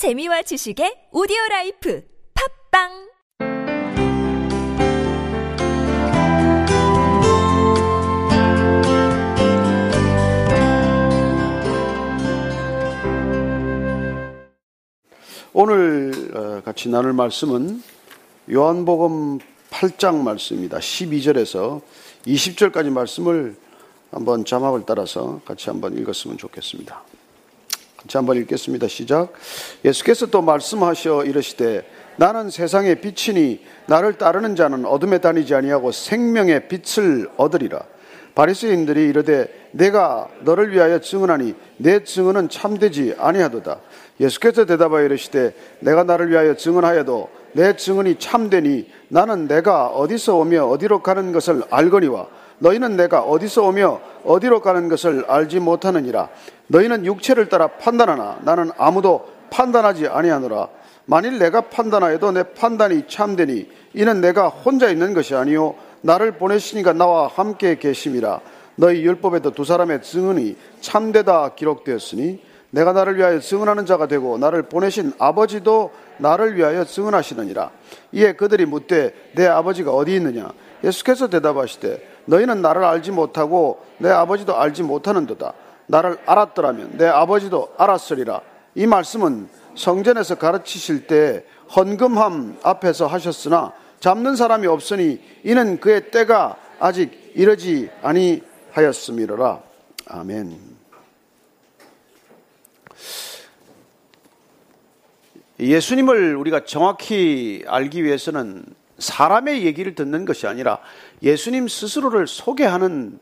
재미와 지식의 오디오 라이프 팝빵 오늘 어, 같이 나눌 말씀은 요한복음 8장 말씀입니다. 12절에서 20절까지 말씀을 한번 자막을 따라서 같이 한번 읽었으면 좋겠습니다. 같이 한번 읽겠습니다. 시작. 예수께서 또 말씀하셔 이르시되 나는 세상의 빛이니 나를 따르는 자는 어둠에 다니지 아니하고 생명의 빛을 얻으리라. 바리새인들이 이르되 내가 너를 위하여 증언하니 내 증언은 참되지 아니하도다. 예수께서 대답하여 이르시되 내가 나를 위하여 증언하여도 내 증언이 참되니 나는 내가 어디서 오며 어디로 가는 것을 알거니와 너희는 내가 어디서 오며 어디로 가는 것을 알지 못하느니라. 너희는 육체를 따라 판단하나 나는 아무도 판단하지 아니하노라. 만일 내가 판단하여도 내 판단이 참되니 이는 내가 혼자 있는 것이 아니요 나를 보내시니가 나와 함께 계심이라. 너희 율법에도 두 사람의 증언이 참되다 기록되었으니 내가 나를 위하여 증언하는 자가 되고 나를 보내신 아버지도 나를 위하여 증언하시느니라. 이에 그들이 묻되 내 아버지가 어디 있느냐? 예수께서 대답하시되 너희는 나를 알지 못하고 내 아버지도 알지 못하는도다. 나를 알았더라면 내 아버지도 알았으리라. 이 말씀은 성전에서 가르치실 때 헌금함 앞에서 하셨으나 잡는 사람이 없으니 이는 그의 때가 아직 이르지 아니하였음이로라. 아멘. 예수님을 우리가 정확히 알기 위해서는 사람의 얘기를 듣는 것이 아니라 예수님 스스로를 소개하는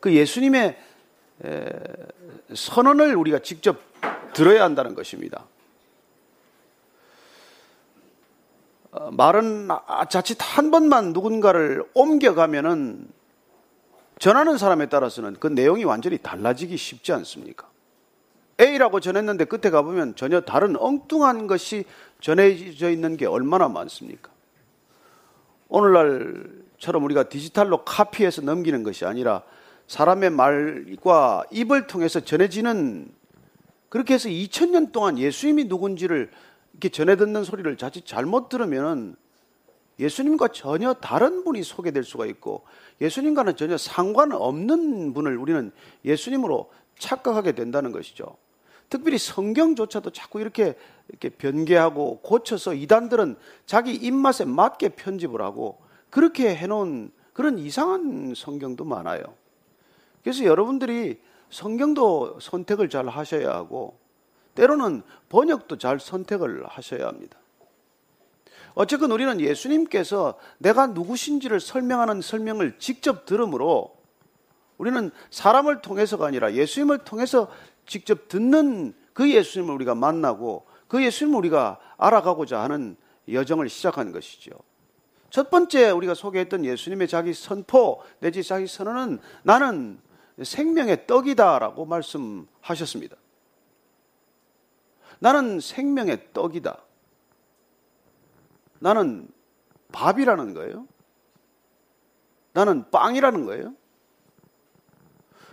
그 예수님의 선언을 우리가 직접 들어야 한다는 것입니다. 어, 말은 자칫 한 번만 누군가를 옮겨가면은 전하는 사람에 따라서는 그 내용이 완전히 달라지기 쉽지 않습니까? A라고 전했는데 끝에 가보면 전혀 다른 엉뚱한 것이 전해져 있는 게 얼마나 많습니까? 오늘날처럼 우리가 디지털로 카피해서 넘기는 것이 아니라 사람의 말과 입을 통해서 전해지는 그렇게 해서 2000년 동안 예수님이 누군지를 이렇게 전해 듣는 소리를 자칫 잘못 들으면 예수님과 전혀 다른 분이 소개될 수가 있고 예수님과는 전혀 상관없는 분을 우리는 예수님으로 착각하게 된다는 것이죠. 특별히 성경조차도 자꾸 이렇게 이렇게 변개하고 고쳐서 이단들은 자기 입맛에 맞게 편집을 하고 그렇게 해놓은 그런 이상한 성경도 많아요. 그래서 여러분들이 성경도 선택을 잘 하셔야 하고 때로는 번역도 잘 선택을 하셔야 합니다. 어쨌건 우리는 예수님께서 내가 누구신지를 설명하는 설명을 직접 들으므로 우리는 사람을 통해서가 아니라 예수님을 통해서 직접 듣는 그 예수님을 우리가 만나고 그 예수님을 우리가 알아가고자 하는 여정을 시작하는 것이죠. 첫 번째 우리가 소개했던 예수님의 자기 선포 내지 자기 선언은 나는 생명의 떡이다라고 말씀하셨습니다. 나는 생명의 떡이다. 나는 밥이라는 거예요. 나는 빵이라는 거예요.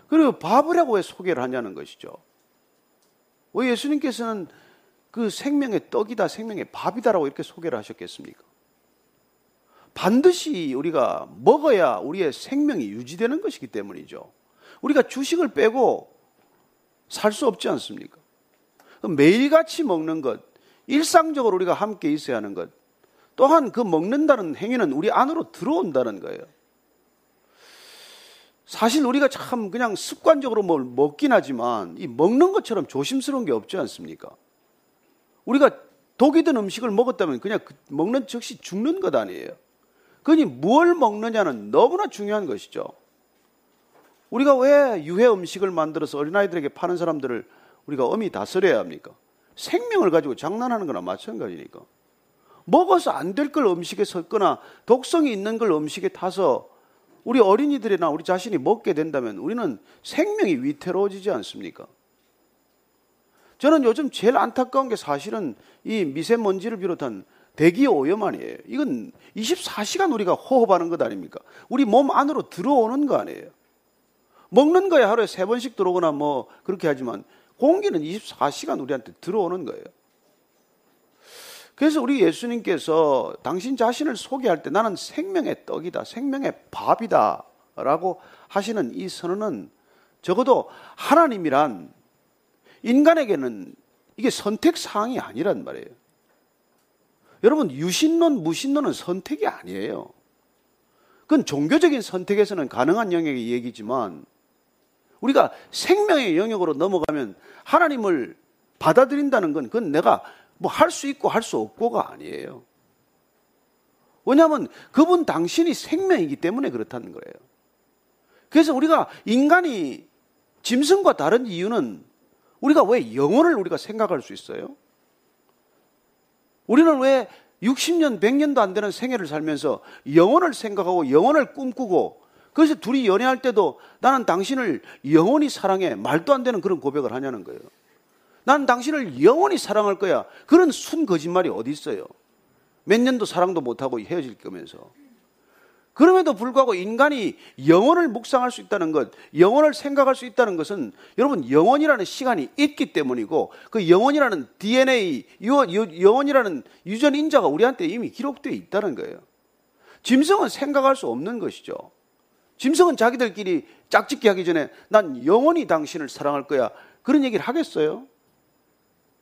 그리고 밥을 하고 왜 소개를 하냐는 것이죠. 왜 예수님께서는 그 생명의 떡이다, 생명의 밥이다라고 이렇게 소개를 하셨겠습니까? 반드시 우리가 먹어야 우리의 생명이 유지되는 것이기 때문이죠. 우리가 주식을 빼고 살 수 없지 않습니까? 매일같이 먹는 것, 일상적으로 우리가 함께 있어야 하는 것, 또한 그 먹는다는 행위는 우리 안으로 들어온다는 거예요. 사실 우리가 참 그냥 습관적으로 뭘 먹긴 하지만 이 먹는 것처럼 조심스러운 게 없지 않습니까? 우리가 독이 든 음식을 먹었다면 그냥 그 먹는 즉시 죽는 것 아니에요. 그니 뭘 먹느냐는 너무나 중요한 것이죠. 우리가 왜 유해 음식을 만들어서 어린아이들에게 파는 사람들을 우리가 엄히 다스려야 합니까? 생명을 가지고 장난하는 거나 마찬가지니까. 먹어서 안 될 걸 음식에 섞거나 독성이 있는 걸 음식에 타서 우리 어린이들이나 우리 자신이 먹게 된다면 우리는 생명이 위태로워지지 않습니까? 저는 요즘 제일 안타까운 게 사실은 이 미세먼지를 비롯한 대기 오염만이에요. 이건 24시간 우리가 호흡하는 것 아닙니까? 우리 몸 안으로 들어오는 거 아니에요. 먹는 거에 하루에 세 번씩 들어오거나 뭐 그렇게 하지만 공기는 24시간 우리한테 들어오는 거예요. 그래서 우리 예수님께서 당신 자신을 소개할 때 나는 생명의 떡이다, 생명의 밥이다 라고 하시는 이 선언은 적어도 하나님이란 인간에게는 이게 선택 사항이 아니란 말이에요. 여러분, 유신론, 무신론은 선택이 아니에요. 그건 종교적인 선택에서는 가능한 영역의 얘기지만 우리가 생명의 영역으로 넘어가면 하나님을 받아들인다는 건 그건 내가 뭐 할 수 있고 할 수 없고가 아니에요. 왜냐하면 그분 당신이 생명이기 때문에 그렇다는 거예요. 그래서 우리가 인간이 짐승과 다른 이유는 우리가 왜 영혼을 우리가 생각할 수 있어요? 우리는 왜 60년, 100년도 안 되는 생애를 살면서 영혼을 생각하고 영혼을 꿈꾸고 그래서 둘이 연애할 때도 나는 당신을 영원히 사랑해 말도 안 되는 그런 고백을 하냐는 거예요. 나는 당신을 영원히 사랑할 거야. 그런 순 거짓말이 어디 있어요? 몇 년도 사랑도 못하고 헤어질 거면서. 그럼에도 불구하고 인간이 영혼을 묵상할 수 있다는 것, 영혼을 생각할 수 있다는 것은 여러분 영혼이라는 시간이 있기 때문이고 그 영혼이라는 DNA, 영혼이라는 유전 인자가 우리한테 이미 기록되어 있다는 거예요. 짐승은 생각할 수 없는 것이죠. 짐승은 자기들끼리 짝짓기 하기 전에 난 영원히 당신을 사랑할 거야. 그런 얘기를 하겠어요?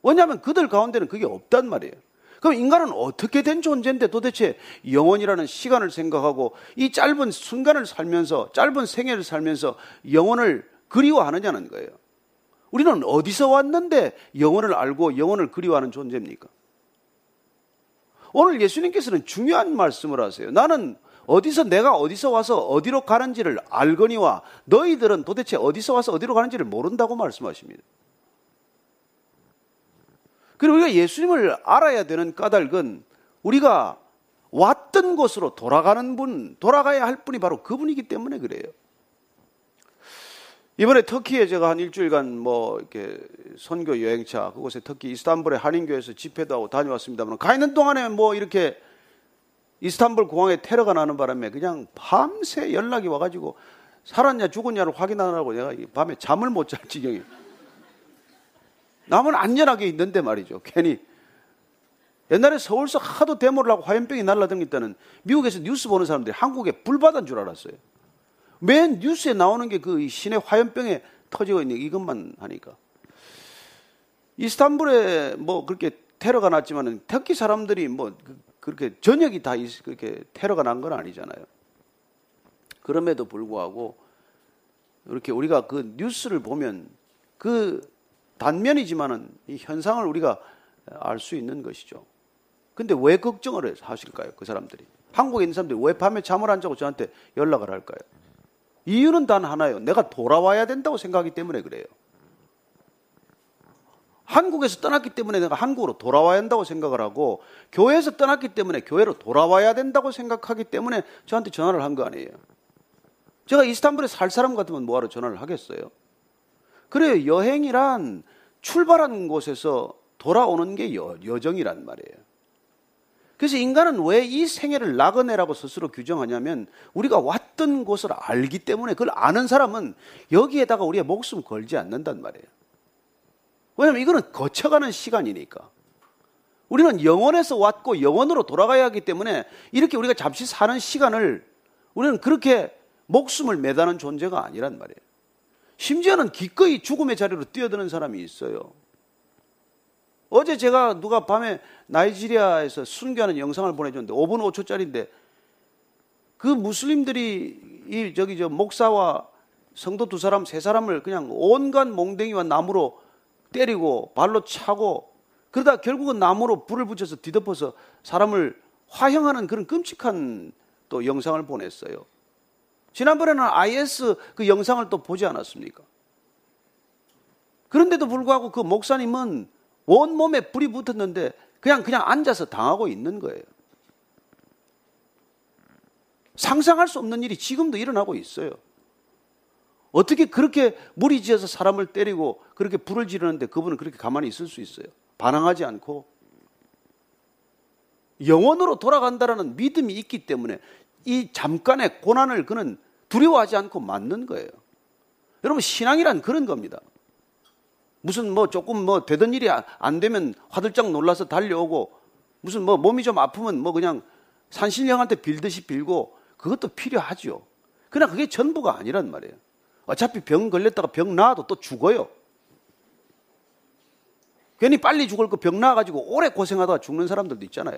왜냐하면 그들 가운데는 그게 없단 말이에요. 그럼 인간은 어떻게 된 존재인데 도대체 영원이라는 시간을 생각하고 이 짧은 순간을 살면서 짧은 생애를 살면서 영원을 그리워하느냐는 거예요. 우리는 어디서 왔는데 영원을 알고 영원을 그리워하는 존재입니까? 오늘 예수님께서는 중요한 말씀을 하세요. 나는 어디서 내가 어디서 와서 어디로 가는지를 알거니와 너희들은 도대체 어디서 와서 어디로 가는지를 모른다고 말씀하십니다. 그리고 우리가 예수님을 알아야 되는 까닭은 우리가 왔던 곳으로 돌아가는 분, 돌아가야 할 분이 바로 그분이기 때문에 그래요. 이번에 터키에 제가 한 일주일간 뭐 이렇게 선교 여행차 그곳에 터키 이스탄불의 한인교회에서 집회도 하고 다녀왔습니다만 가 있는 동안에 뭐 이렇게 이스탄불 공항에 테러가 나는 바람에 그냥 밤새 연락이 와가지고 살았냐 죽었냐를 확인하라고 내가 밤에 잠을 못 잘 지경이에요. 남은 안전하게 있는데 말이죠. 괜히. 옛날에 서울서 하도 데모를 하고 화염병이 날라다닐 때는 미국에서 뉴스 보는 사람들이 한국에 불바다인 줄 알았어요. 맨 뉴스에 나오는 게 그 시내 화염병에 터지고 있는 이것만 하니까. 이스탄불에 뭐 그렇게 테러가 났지만은 터키 사람들이 뭐 그, 그렇게 전역이 다 그렇게 테러가 난 건 아니잖아요. 그럼에도 불구하고 이렇게 우리가 그 뉴스를 보면 그 단면이지만은 이 현상을 우리가 알 수 있는 것이죠. 근데 왜 걱정을 하실까요? 그 사람들이. 한국에 있는 사람들이 왜 밤에 잠을 안 자고 저한테 연락을 할까요? 이유는 단 하나예요. 내가 돌아와야 된다고 생각하기 때문에 그래요. 한국에서 떠났기 때문에 내가 한국으로 돌아와야 한다고 생각을 하고 교회에서 떠났기 때문에 교회로 돌아와야 된다고 생각하기 때문에 저한테 전화를 한 거 아니에요. 제가 이스탄불에 살 사람 같으면 뭐하러 전화를 하겠어요? 그래 여행이란 출발한 곳에서 돌아오는 게 여, 여정이란 말이에요. 그래서 인간은 왜 이 생애를 나그네라고 스스로 규정하냐면 우리가 왔던 곳을 알기 때문에 그걸 아는 사람은 여기에다가 우리의 목숨 걸지 않는단 말이에요. 왜냐하면 이거는 거쳐가는 시간이니까. 우리는 영원에서 왔고 영원으로 돌아가야 하기 때문에 이렇게 우리가 잠시 사는 시간을 우리는 그렇게 목숨을 매다는 존재가 아니란 말이에요. 심지어는 기꺼이 죽음의 자리로 뛰어드는 사람이 있어요. 어제 제가 누가 밤에 나이지리아에서 순교하는 영상을 보내줬는데 5분 5초짜리인데 그 무슬림들이 이 저기 저 목사와 성도 두 사람 세 사람을 그냥 온갖 몽댕이와 나무로 때리고 발로 차고 그러다 결국은 나무로 불을 붙여서 뒤덮어서 사람을 화형하는 그런 끔찍한 또 영상을 보냈어요. 지난번에는 IS 그 영상을 또 보지 않았습니까? 그런데도 불구하고 그 목사님은 온 몸에 불이 붙었는데 그냥 그냥 앉아서 당하고 있는 거예요. 상상할 수 없는 일이 지금도 일어나고 있어요. 어떻게 그렇게 무리 지어서 사람을 때리고 그렇게 불을 지르는데 그분은 그렇게 가만히 있을 수 있어요? 반항하지 않고 영원으로 돌아간다라는 믿음이 있기 때문에 이 잠깐의 고난을 그는 두려워하지 않고 맞는 거예요. 여러분, 신앙이란 그런 겁니다. 무슨 뭐 조금 뭐 되던 일이 안 되면 화들짝 놀라서 달려오고 무슨 뭐 몸이 좀 아프면 뭐 그냥 산신령한테 빌듯이 빌고 그것도 필요하죠. 그러나 그게 전부가 아니란 말이에요. 어차피 병 걸렸다가 병 나아도 또 죽어요. 괜히 빨리 죽을 거 병 나아가지고 오래 고생하다가 죽는 사람들도 있잖아요.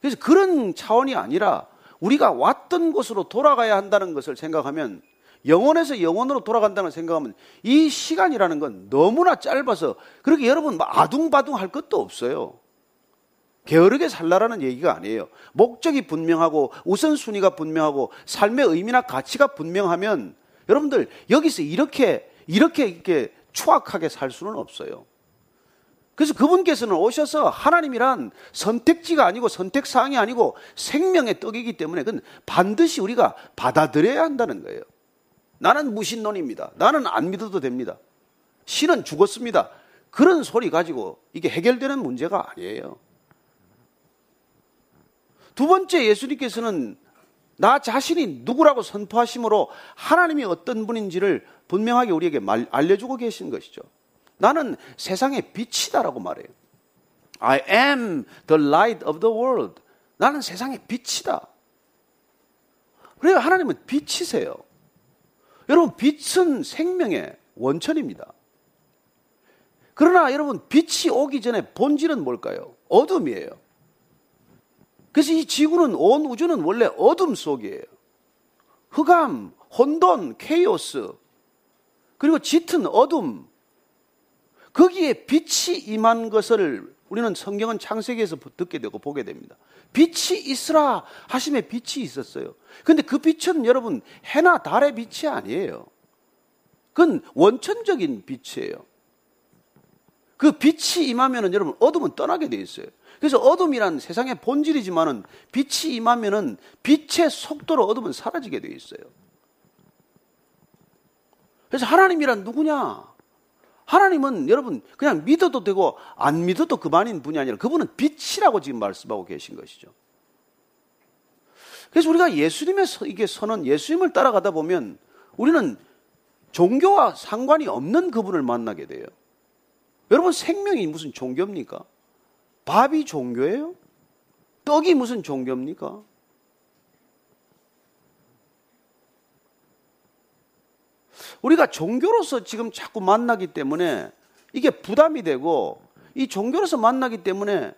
그래서 그런 차원이 아니라 우리가 왔던 곳으로 돌아가야 한다는 것을 생각하면 영원에서 영원으로 돌아간다는 생각하면 이 시간이라는 건 너무나 짧아서 그렇게 여러분 아둥바둥 할 것도 없어요. 게으르게 살라라는 얘기가 아니에요. 목적이 분명하고 우선순위가 분명하고 삶의 의미나 가치가 분명하면 여러분들 여기서 이렇게 이렇게 이렇게 추악하게 살 수는 없어요. 그래서 그분께서는 오셔서 하나님이란 선택지가 아니고 선택사항이 아니고 생명의 떡이기 때문에 그건 반드시 우리가 받아들여야 한다는 거예요. 나는 무신론입니다. 나는 안 믿어도 됩니다. 신은 죽었습니다. 그런 소리 가지고 이게 해결되는 문제가 아니에요. 두 번째 예수님께서는 나 자신이 누구라고 선포하심으로 하나님이 어떤 분인지를 분명하게 우리에게 말, 알려주고 계신 것이죠. 나는 세상의 빛이다라고 말해요. I am the light of the world. 나는 세상의 빛이다. 그래요. 하나님은 빛이세요. 여러분, 빛은 생명의 원천입니다. 그러나 여러분, 빛이 오기 전에 본질은 뭘까요? 어둠이에요. 그래서 이 지구는, 온 우주는 원래 어둠 속이에요. 흑암, 혼돈, 케이오스, 그리고 짙은 어둠, 거기에 빛이 임한 것을 우리는 성경은 창세기에서 듣게 되고 보게 됩니다. 빛이 있으라 하심에 빛이 있었어요. 근데 그 빛은 여러분 해나 달의 빛이 아니에요. 그건 원천적인 빛이에요. 그 빛이 임하면은 여러분 어둠은 떠나게 돼 있어요. 그래서 어둠이란 세상의 본질이지만은 빛이 임하면은 빛의 속도로 어둠은 사라지게 돼 있어요. 그래서 하나님이란 누구냐? 하나님은 여러분 그냥 믿어도 되고 안 믿어도 그만인 분이 아니라 그분은 빛이라고 지금 말씀하고 계신 것이죠. 그래서 우리가 예수님의 이게 선언, 예수님을 따라가다 보면 우리는 종교와 상관이 없는 그분을 만나게 돼요. 여러분 생명이 무슨 종교입니까? 밥이 종교예요? 떡이 무슨 종교입니까? 우리가 종교로서 지금 자꾸 만나기 때문에 이게 부담이 되고 이 종교로서 만나기 때문에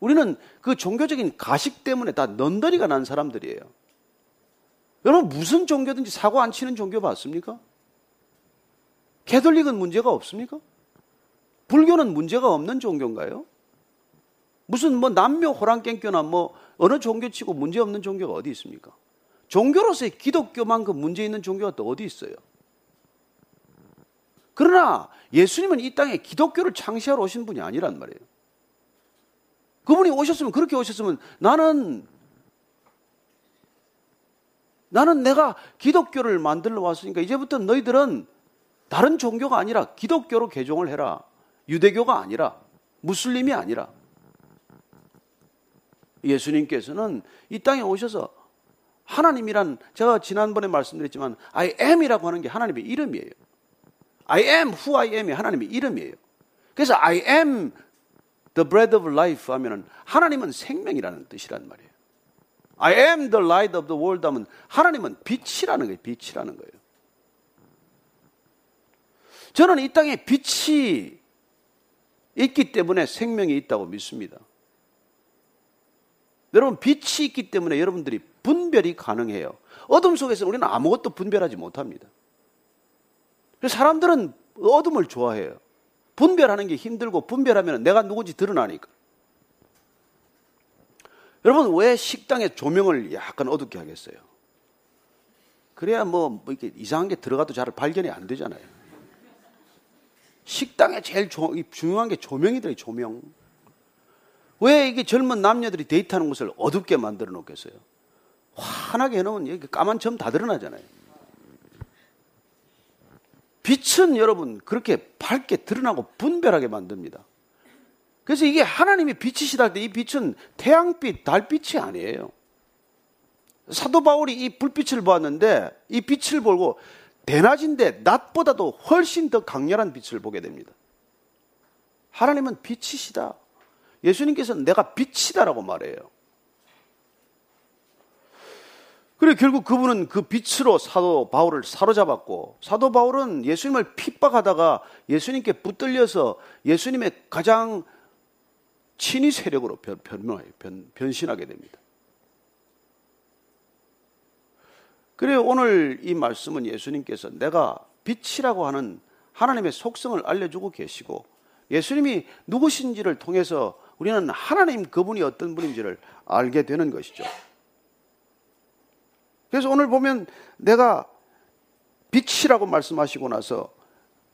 우리는 그 종교적인 가식 때문에 다 넌더리가 난 사람들이에요. 여러분 무슨 종교든지 사고 안 치는 종교 봤습니까? 캐톨릭은 문제가 없습니까? 불교는 문제가 없는 종교인가요? 무슨 뭐 남묘 호랑깽교나 뭐 어느 종교치고 문제 없는 종교가 어디 있습니까? 종교로서의 기독교만큼 문제 있는 종교가 또 어디 있어요? 그러나 예수님은 이 땅에 기독교를 창시하러 오신 분이 아니란 말이에요. 그분이 오셨으면 그렇게 오셨으면 나는 나는 내가 기독교를 만들러 왔으니까 이제부터 너희들은 다른 종교가 아니라 기독교로 개종을 해라. 유대교가 아니라 무슬림이 아니라 예수님께서는 이 땅에 오셔서 하나님이란 제가 지난번에 말씀드렸지만 I am이라고 하는 게 하나님의 이름이에요. I am who I am이 하나님의 이름이에요. 그래서 I am the bread of life 하면은 하나님은 생명이라는 뜻이란 말이에요. I am the light of the world 하면 하나님은 빛이라는 거예요. 빛이라는 거예요. 저는 이 땅에 빛이 있기 때문에 생명이 있다고 믿습니다. 여러분, 빛이 있기 때문에 여러분들이 분별이 가능해요. 어둠 속에서 우리는 아무것도 분별하지 못합니다. 사람들은 어둠을 좋아해요. 분별하는 게 힘들고 분별하면 내가 누군지 드러나니까. 여러분 왜 식당에 조명을 약간 어둡게 하겠어요? 그래야 뭐, 뭐 이렇게 이상한 게 들어가도 잘 발견이 안 되잖아요. 식당에 제일 조, 중요한 게 조명이더래 조명. 왜 이게 젊은 남녀들이 데이트하는 곳을 어둡게 만들어 놓겠어요? 환하게 해놓으면 여기 까만 점 다 드러나잖아요. 빛은 여러분 그렇게 밝게 드러나고 분별하게 만듭니다. 그래서 이게 하나님이 빛이시다 할 때 이 빛은 태양빛, 달빛이 아니에요. 사도 바울이 이 불빛을 보았는데 이 빛을 보고 대낮인데 낮보다도 훨씬 더 강렬한 빛을 보게 됩니다. 하나님은 빛이시다. 예수님께서는 내가 빛이다라고 말해요. 그래 결국 그분은 그 빛으로 사도 바울을 사로잡았고 사도 바울은 예수님을 핍박하다가 예수님께 붙들려서 예수님의 가장 친위 세력으로 변, 변, 변신하게 됩니다. 그래 오늘 이 말씀은 예수님께서 내가 빛이라고 하는 하나님의 속성을 알려주고 계시고 예수님이 누구신지를 통해서 우리는 하나님 그분이 어떤 분인지를 알게 되는 것이죠. 그래서 오늘 보면 내가 빛이라고 말씀하시고 나서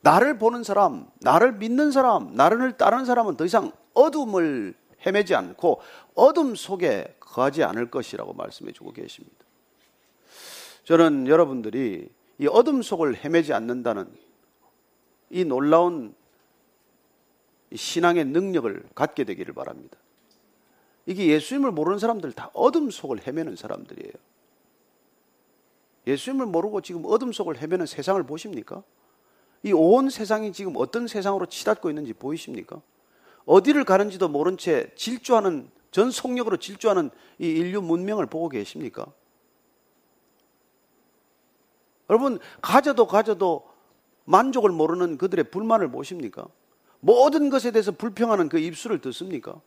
나를 보는 사람, 나를 믿는 사람, 나를 따르는 사람은 더 이상 어둠을 헤매지 않고 어둠 속에 거하지 않을 것이라고 말씀해 주고 계십니다. 저는 여러분들이 이 어둠 속을 헤매지 않는다는 이 놀라운 신앙의 능력을 갖게 되기를 바랍니다. 이게 예수님을 모르는 사람들 다 어둠 속을 헤매는 사람들이에요. 예수님을 모르고 지금 어둠 속을 헤매는 세상을 보십니까? 이 온 세상이 지금 어떤 세상으로 치닫고 있는지 보이십니까? 어디를 가는지도 모른 채 질주하는 전 속력으로 질주하는 이 인류 문명을 보고 계십니까? 여러분 가져도 가져도 만족을 모르는 그들의 불만을 보십니까? 모든 것에 대해서 불평하는 그 입술을 듣습니까?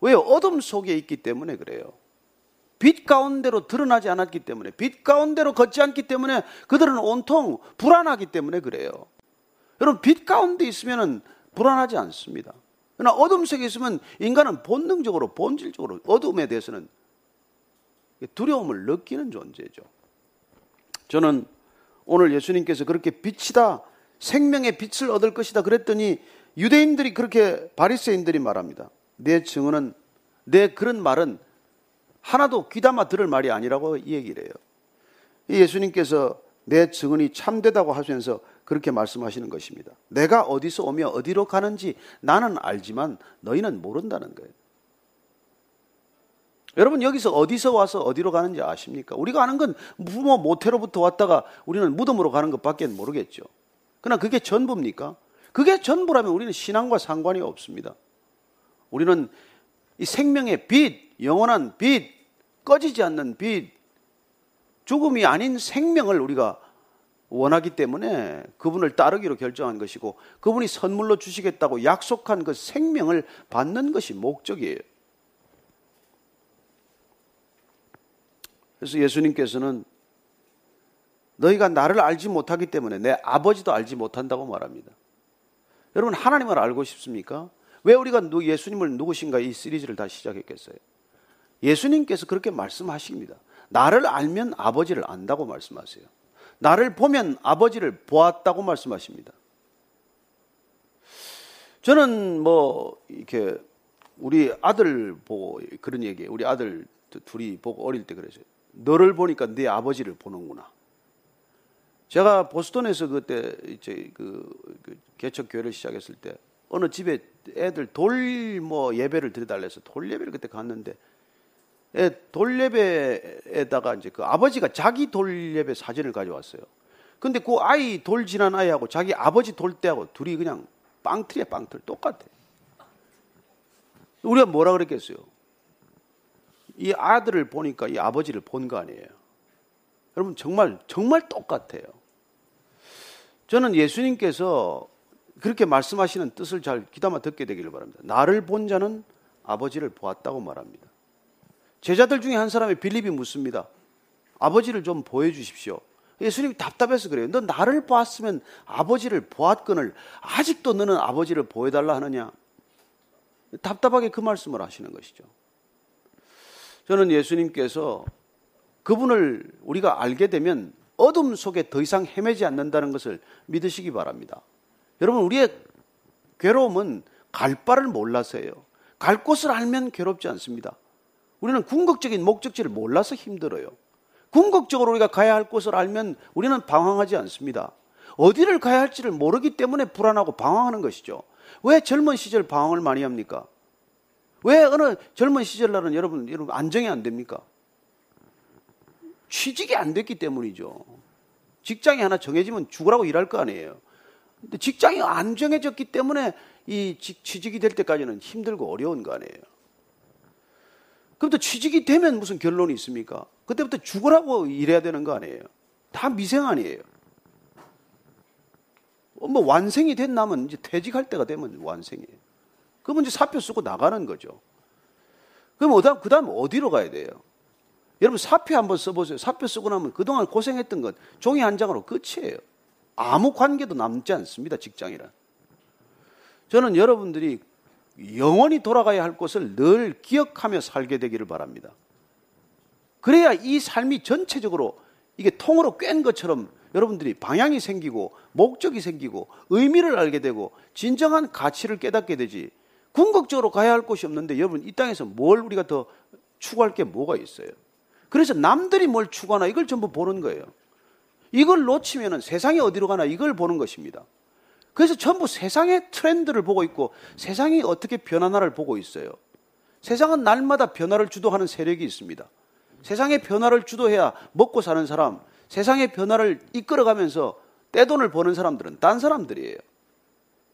왜요? 어둠 속에 있기 때문에 그래요. 빛 가운데로 드러나지 않았기 때문에, 빛 가운데로 걷지 않기 때문에 그들은 온통 불안하기 때문에 그래요. 여러분, 빛 가운데 있으면 불안하지 않습니다. 그러나 어둠 속에 있으면 인간은 본능적으로, 본질적으로 어둠에 대해서는 두려움을 느끼는 존재죠. 저는 오늘 예수님께서 그렇게 빛이다, 생명의 빛을 얻을 것이다 그랬더니 유대인들이 그렇게 바리새인들이 말합니다. 내 증언은 내 그런 말은 하나도 귀담아 들을 말이 아니라고 얘기를 해요. 예수님께서 내 증언이 참되다고 하시면서 그렇게 말씀하시는 것입니다. 내가 어디서 오며 어디로 가는지 나는 알지만 너희는 모른다는 거예요. 여러분 여기서 어디서 와서 어디로 가는지 아십니까? 우리가 아는 건 부모 모태로부터 왔다가 우리는 무덤으로 가는 것밖에 모르겠죠. 그러나 그게 전부입니까? 그게 전부라면 우리는 신앙과 상관이 없습니다. 우리는 이 생명의 빛, 영원한 빛, 꺼지지 않는 빛, 죽음이 아닌 생명을 우리가 원하기 때문에 그분을 따르기로 결정한 것이고 그분이 선물로 주시겠다고 약속한 그 생명을 받는 것이 목적이에요. 그래서 예수님께서는 너희가 나를 알지 못하기 때문에 내 아버지도 알지 못한다고 말합니다. 여러분 하나님을 알고 싶습니까? 왜 우리가 예수님을 누구신가 이 시리즈를 다 시작했겠어요? 예수님께서 그렇게 말씀하십니다. 나를 알면 아버지를 안다고 말씀하세요. 나를 보면 아버지를 보았다고 말씀하십니다. 저는 뭐 이렇게 우리 아들 보고 그런 얘기예요. 우리 아들 둘이 보고 어릴 때 그랬어요. 너를 보니까 네 아버지를 보는구나. 제가 보스턴에서 그때 이제 그, 그 개척 교회를 시작했을 때 어느 집에 애들 돌 뭐 예배를 드려달라 해서 돌 예배를 그때 갔는데 돌 예배에다가 이제 그 아버지가 자기 돌 예배 사진을 가져왔어요. 근데 그 아이 돌 지난 아이하고 자기 아버지 돌 때하고 둘이 그냥 빵틀이야 빵틀 똑같아. 우리가 뭐라 그랬겠어요? 이 아들을 보니까 이 아버지를 본 거 아니에요. 여러분 정말 정말 똑같아요. 저는 예수님께서 그렇게 말씀하시는 뜻을 잘 귀담아 듣게 되기를 바랍니다. 나를 본 자는 아버지를 보았다고 말합니다. 제자들 중에 한 사람이 빌립이 묻습니다. 아버지를 좀 보여주십시오. 예수님이 답답해서 그래요. 너 나를 봤으면 아버지를 보았거늘 아직도 너는 아버지를 보여달라 하느냐? 답답하게 그 말씀을 하시는 것이죠. 저는 예수님께서 그분을 우리가 알게 되면 어둠 속에 더 이상 헤매지 않는다는 것을 믿으시기 바랍니다. 여러분, 우리의 괴로움은 갈 바를 몰라서예요. 갈 곳을 알면 괴롭지 않습니다. 우리는 궁극적인 목적지를 몰라서 힘들어요. 궁극적으로 우리가 가야 할 곳을 알면 우리는 방황하지 않습니다. 어디를 가야 할지를 모르기 때문에 불안하고 방황하는 것이죠. 왜 젊은 시절 방황을 많이 합니까? 왜 어느 젊은 시절 날은 여러분, 여러분 안정이 안 됩니까? 취직이 안 됐기 때문이죠. 직장이 하나 정해지면 죽으라고 일할 거 아니에요. 근데 직장이 안 정해졌기 때문에 이 취직이 될 때까지는 힘들고 어려운 거 아니에요. 그럼 또 취직이 되면 무슨 결론이 있습니까? 그때부터 죽으라고 일해야 되는 거 아니에요. 다 미생 아니에요. 어, 뭐 완생이 됐나면 이제 퇴직할 때가 되면 완생이에요. 그러면 이제 사표 쓰고 나가는 거죠. 그럼 그 다음 어디로 가야 돼요? 여러분 사표 한번 써보세요. 사표 쓰고 나면 그동안 고생했던 것 종이 한 장으로 끝이에요. 아무 관계도 남지 않습니다. 직장이란. 저는 여러분들이 영원히 돌아가야 할 곳을 늘 기억하며 살게 되기를 바랍니다. 그래야 이 삶이 전체적으로 이게 통으로 꿰는 것처럼 여러분들이 방향이 생기고 목적이 생기고 의미를 알게 되고 진정한 가치를 깨닫게 되지 궁극적으로 가야 할 곳이 없는데 여러분 이 땅에서 뭘 우리가 더 추구할 게 뭐가 있어요? 그래서 남들이 뭘 추구하나 이걸 전부 보는 거예요. 이걸 놓치면 세상이 어디로 가나 이걸 보는 것입니다. 그래서 전부 세상의 트렌드를 보고 있고 세상이 어떻게 변하나를 보고 있어요. 세상은 날마다 변화를 주도하는 세력이 있습니다. 세상의 변화를 주도해야 먹고 사는 사람, 세상의 변화를 이끌어가면서 떼돈을 버는 사람들은 딴 사람들이에요.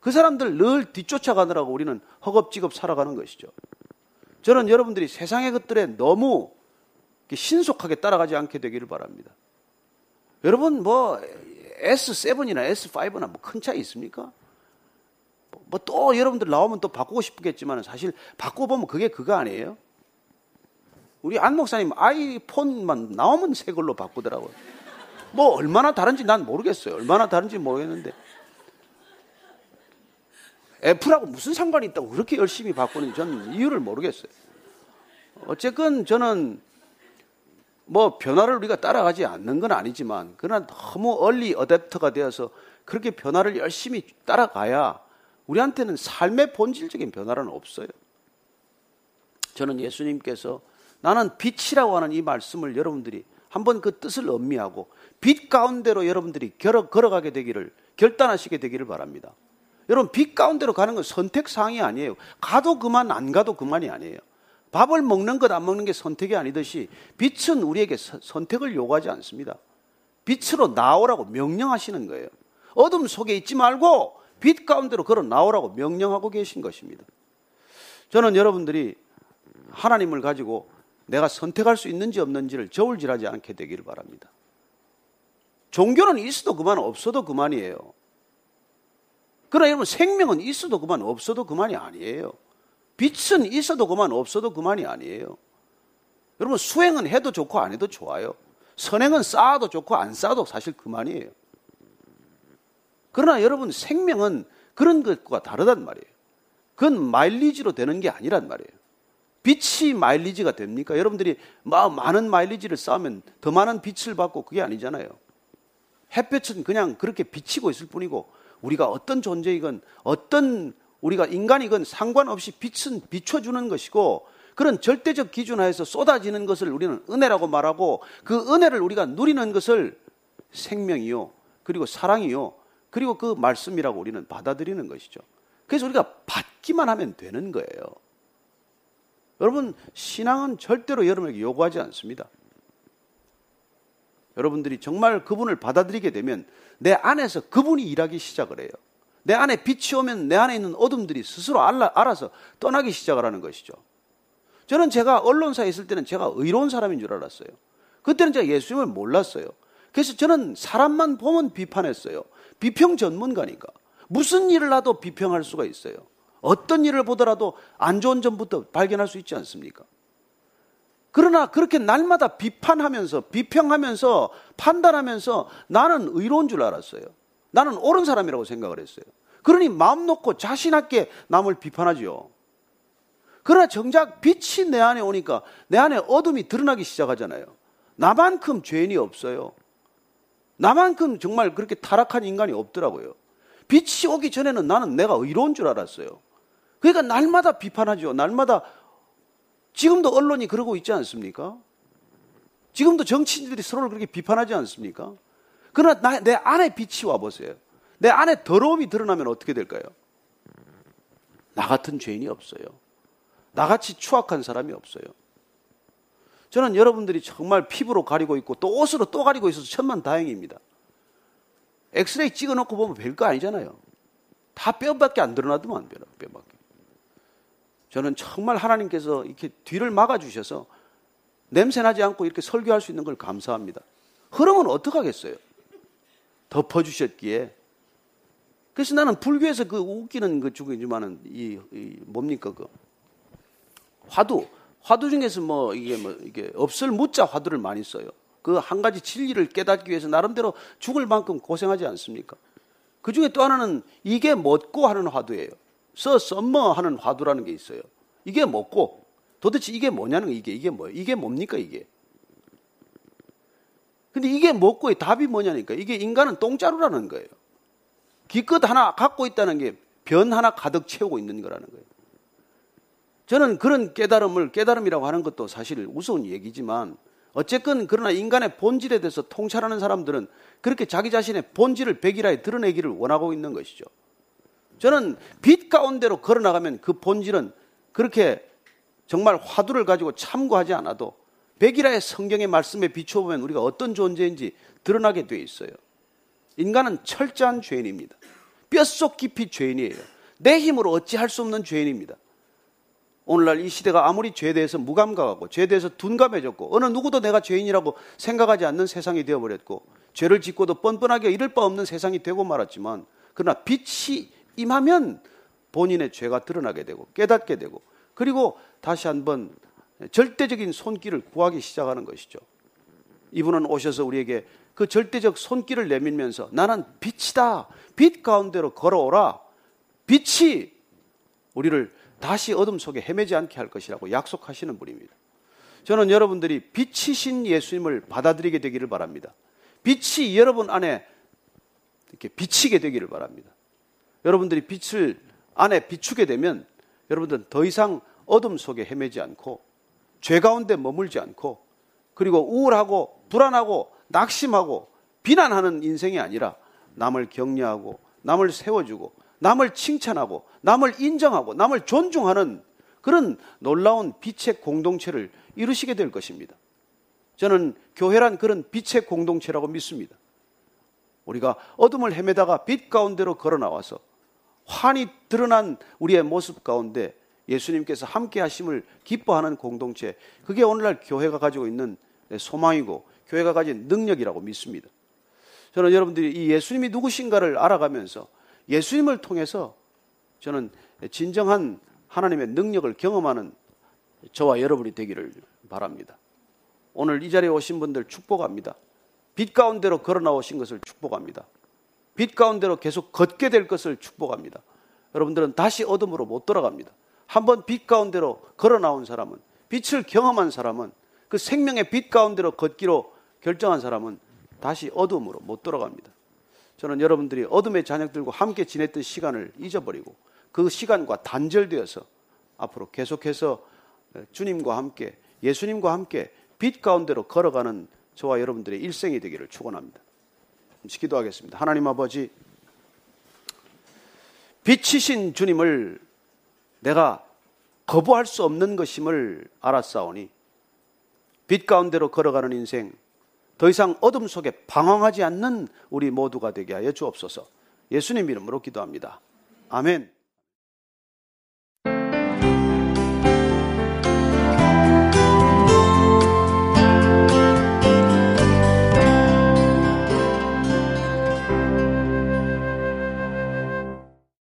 그 사람들 늘 뒤쫓아가느라고 우리는 허겁지겁 살아가는 것이죠. 저는 여러분들이 세상의 것들에 너무 신속하게 따라가지 않게 되기를 바랍니다. 여러분 뭐 S7이나 S5나 뭐 큰 차이 있습니까? 뭐 또 여러분들 나오면 또 바꾸고 싶겠지만 사실 바꿔보면 그게 그거 아니에요? 우리 안 목사님 아이폰만 나오면 새 걸로 바꾸더라고요. 뭐 얼마나 다른지 난 모르겠어요. 얼마나 다른지 모르겠는데. 애플하고 무슨 상관이 있다고 그렇게 열심히 바꾸는지 저는 이유를 모르겠어요. 어쨌건 저는 뭐 변화를 우리가 따라가지 않는 건 아니지만 그러나 너무 얼리 어댑터가 되어서 그렇게 변화를 열심히 따라가야 우리한테는 삶의 본질적인 변화는 없어요. 저는 예수님께서 나는 빛이라고 하는 이 말씀을 여러분들이 한번 그 뜻을 음미하고 빛 가운데로 여러분들이 걸어, 걸어가게 되기를 결단하시게 되기를 바랍니다. 여러분 빛 가운데로 가는 건 선택 사항이 아니에요. 가도 그만 안 가도 그만이 아니에요. 밥을 먹는 것 안 먹는 게 선택이 아니듯이 빛은 우리에게 선택을 요구하지 않습니다. 빛으로 나오라고 명령하시는 거예요. 어둠 속에 있지 말고 빛 가운데로 걸어 나오라고 명령하고 계신 것입니다. 저는 여러분들이 하나님을 가지고 내가 선택할 수 있는지 없는지를 저울질하지 않게 되기를 바랍니다. 종교는 있어도 그만 없어도 그만이에요. 그러나 여러분 생명은 있어도 그만 없어도 그만이 아니에요. 빛은 있어도 그만 없어도 그만이 아니에요. 여러분 수행은 해도 좋고 안 해도 좋아요. 선행은 쌓아도 좋고 안 쌓아도 사실 그만이에요. 그러나 여러분 생명은 그런 것과 다르단 말이에요. 그건 마일리지로 되는 게 아니란 말이에요. 빛이 마일리지가 됩니까? 여러분들이 많은 마일리지를 쌓으면 더 많은 빛을 받고 그게 아니잖아요. 햇볕은 그냥 그렇게 비치고 있을 뿐이고 우리가 어떤 존재이건 어떤 우리가 인간이건 상관없이 빛은 비춰주는 것이고 그런 절대적 기준 하에서 쏟아지는 것을 우리는 은혜라고 말하고 그 은혜를 우리가 누리는 것을 생명이요. 그리고 사랑이요. 그리고 그 말씀이라고 우리는 받아들이는 것이죠. 그래서 우리가 받기만 하면 되는 거예요. 여러분, 신앙은 절대로 여러분에게 요구하지 않습니다. 여러분들이 정말 그분을 받아들이게 되면 내 안에서 그분이 일하기 시작을 해요. 내 안에 빛이 오면 내 안에 있는 어둠들이 스스로 알아서 떠나기 시작을 하는 것이죠. 저는 제가 언론사에 있을 때는 제가 의로운 사람인 줄 알았어요. 그때는 제가 예수님을 몰랐어요. 그래서 저는 사람만 보면 비판했어요. 비평 전문가니까. 무슨 일을 하도 비평할 수가 있어요. 어떤 일을 보더라도 안 좋은 점부터 발견할 수 있지 않습니까? 그러나 그렇게 날마다 비판하면서, 비평하면서, 판단하면서 나는 의로운 줄 알았어요. 나는 옳은 사람이라고 생각을 했어요. 그러니 마음 놓고 자신있게 남을 비판하지요. 그러나 정작 빛이 내 안에 오니까 내 안에 어둠이 드러나기 시작하잖아요. 나만큼 죄인이 없어요. 나만큼 정말 그렇게 타락한 인간이 없더라고요. 빛이 오기 전에는 나는 내가 의로운 줄 알았어요. 그러니까 날마다 비판하죠. 날마다 지금도 언론이 그러고 있지 않습니까? 지금도 정치인들이 서로를 그렇게 비판하지 않습니까? 그러나 나, 내 안에 빛이 와보세요. 내 안에 더러움이 드러나면 어떻게 될까요? 나 같은 죄인이 없어요. 나같이 추악한 사람이 없어요. 저는 여러분들이 정말 피부로 가리고 있고 또 옷으로 또 가리고 있어서 천만 다행입니다. 엑스레이 찍어놓고 보면 별거 아니잖아요. 다 뼈밖에 안 드러나더만 뼈밖에. 저는 정말 하나님께서 이렇게 뒤를 막아주셔서 냄새나지 않고 이렇게 설교할 수 있는 걸 감사합니다. 흐름은 어떡하겠어요? 덮어주셨기에. 그래서 나는 불교에서 그 웃기는 그 중이지만은 이, 이 뭡니까 그 화두 화두 중에서 뭐 이게 뭐 이게 없을 무자 화두를 많이 써요. 그 한 가지 진리를 깨닫기 위해서 나름대로 죽을 만큼 고생하지 않습니까? 그 중에 또 하나는 이게 먹고 하는 화두예요. 서 썸머 하는 화두라는 게 있어요. 이게 먹고 도대체 이게 뭐냐는 거 이게 이게 뭐예요? 이게 뭡니까 이게? 근데 이게 먹고의 답이 뭐냐니까 이게 인간은 똥자루라는 거예요. 기껏 하나 갖고 있다는 게 변 하나 가득 채우고 있는 거라는 거예요. 저는 그런 깨달음을 깨달음이라고 하는 것도 사실 우스운 얘기지만 어쨌건 그러나 인간의 본질에 대해서 통찰하는 사람들은 그렇게 자기 자신의 본질을 백일하에 드러내기를 원하고 있는 것이죠. 저는 빛 가운데로 걸어나가면 그 본질은 그렇게 정말 화두를 가지고 참고하지 않아도 백일하의 성경의 말씀에 비춰보면 우리가 어떤 존재인지 드러나게 돼 있어요. 인간은 철저한 죄인입니다. 뼛속 깊이 죄인이에요. 내 힘으로 어찌할 수 없는 죄인입니다. 오늘날 이 시대가 아무리 죄에 대해서 무감각하고 죄에 대해서 둔감해졌고 어느 누구도 내가 죄인이라고 생각하지 않는 세상이 되어버렸고 죄를 짓고도 뻔뻔하게 이럴 바 없는 세상이 되고 말았지만 그러나 빛이 임하면 본인의 죄가 드러나게 되고 깨닫게 되고 그리고 다시 한번 절대적인 손길을 구하기 시작하는 것이죠. 이분은 오셔서 우리에게 그 절대적 손길을 내밀면서 나는 빛이다. 빛 가운데로 걸어오라. 빛이 우리를 다시 어둠 속에 헤매지 않게 할 것이라고 약속하시는 분입니다. 저는 여러분들이 빛이신 예수님을 받아들이게 되기를 바랍니다. 빛이 여러분 안에 이렇게 비치게 되기를 바랍니다. 여러분들이 빛을 안에 비추게 되면 여러분들은 더 이상 어둠 속에 헤매지 않고 죄 가운데 머물지 않고 그리고 우울하고 불안하고 낙심하고 비난하는 인생이 아니라 남을 격려하고 남을 세워주고 남을 칭찬하고 남을 인정하고 남을 존중하는 그런 놀라운 빛의 공동체를 이루시게 될 것입니다. 저는 교회란 그런 빛의 공동체라고 믿습니다. 우리가 어둠을 헤매다가 빛 가운데로 걸어 나와서 환히 드러난 우리의 모습 가운데 예수님께서 함께 하심을 기뻐하는 공동체, 그게 오늘날 교회가 가지고 있는 소망이고 교회가 가진 능력이라고 믿습니다. 저는 여러분들이 이 예수님이 누구신가를 알아가면서 예수님을 통해서 저는 진정한 하나님의 능력을 경험하는 저와 여러분이 되기를 바랍니다. 오늘 이 자리에 오신 분들 축복합니다. 빛 가운데로 걸어 나오신 것을 축복합니다. 빛 가운데로 계속 걷게 될 것을 축복합니다. 여러분들은 다시 어둠으로 못 돌아갑니다. 한번 빛 가운데로 걸어 나온 사람은 빛을 경험한 사람은 그 생명의 빛 가운데로 걷기로 결정한 사람은 다시 어둠으로 못 돌아갑니다. 저는 여러분들이 어둠의 자녀들과 함께 지냈던 시간을 잊어버리고 그 시간과 단절되어서 앞으로 계속해서 주님과 함께 예수님과 함께 빛 가운데로 걸어가는 저와 여러분들의 일생이 되기를 축원합니다. 기도하겠습니다. 하나님 아버지 빛이신 주님을 내가 거부할 수 없는 것임을 알았사오니 빛 가운데로 걸어가는 인생 더 이상 어둠 속에 방황하지 않는 우리 모두가 되게 하여 주옵소서. 예수님 이름으로 기도합니다. 아멘.